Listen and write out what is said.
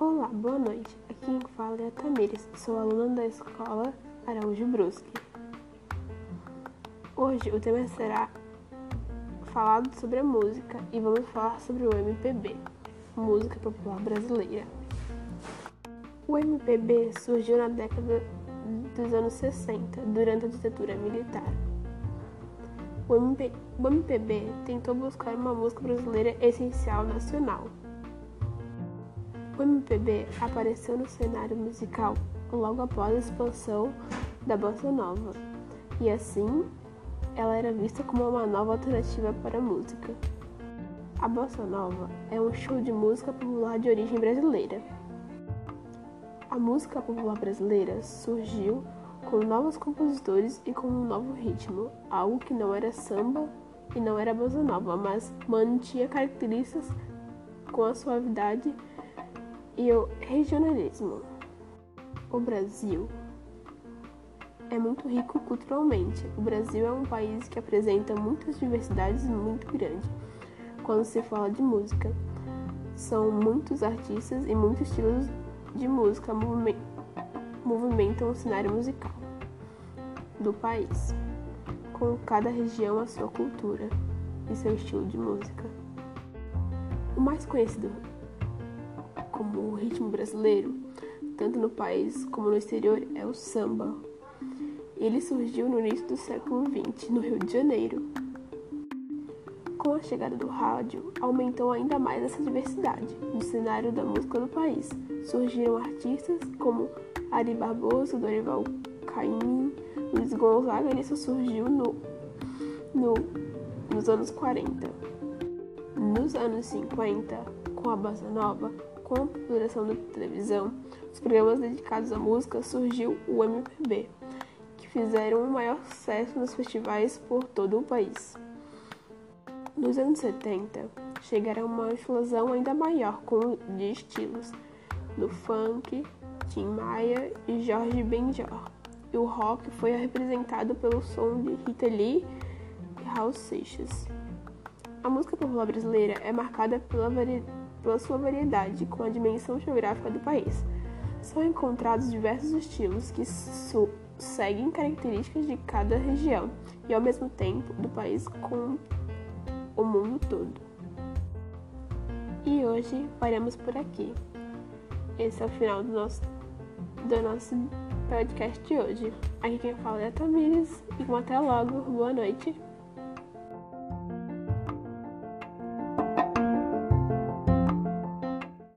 Olá, boa noite. Aqui quem fala é a Tamires, sou aluna da escola Araújo Brusque. Hoje o tema será falado sobre a música e vamos falar sobre o MPB, música popular brasileira. O MPB surgiu na década dos anos 60, durante a ditadura militar. O, MP, o MPB tentou buscar uma música brasileira essencial nacional o MPB apareceu no cenário musical logo após a expansão da bossa nova, e assim ela era vista como uma nova alternativa para a música. A bossa nova é um show de música popular de origem brasileira. A música popular brasileira surgiu com novos compositores e com um novo ritmo, algo que não era samba e não era bossa nova, mas mantinha características com a suavidade e o regionalismo. O Brasil é muito rico culturalmente. O Brasil é um país que apresenta muitas diversidades muito grandes quando se fala de música. São muitos artistas e muitos estilos de música movimentam o cenário musical do país, com cada região a sua cultura e seu estilo de música. O mais conhecido como o ritmo brasileiro, tanto no país como no exterior, é o samba. Ele surgiu no início do século XX, no Rio de Janeiro. Com a chegada do rádio, aumentou ainda mais essa diversidade no cenário da música do país. Surgiram artistas como Ari Barbosa, Dorival Caymmi, Luiz Gonzaga, e isso surgiu no, no, nos anos 40. Nos anos 50, com a bossa nova, com a popularização da televisão, os programas dedicados à música surgiu o MPB, que fizeram um maior sucesso nos festivais por todo o país. Nos anos 70, chegaram uma explosão ainda maior com, de estilos no funk, Tim Maia e Jorge Benjor. E o rock foi representado pelo som de Rita Lee e Raul Seixas. A música popular brasileira é marcada pela variedade pela sua variedade com a dimensão geográfica do país. São encontrados diversos estilos que seguem características de cada região e, ao mesmo tempo, do país com o mundo todo. E hoje paramos por aqui. Esse é o final do nosso, do nosso podcast de hoje. Aqui quem fala é a Tamires e até logo. Boa noite.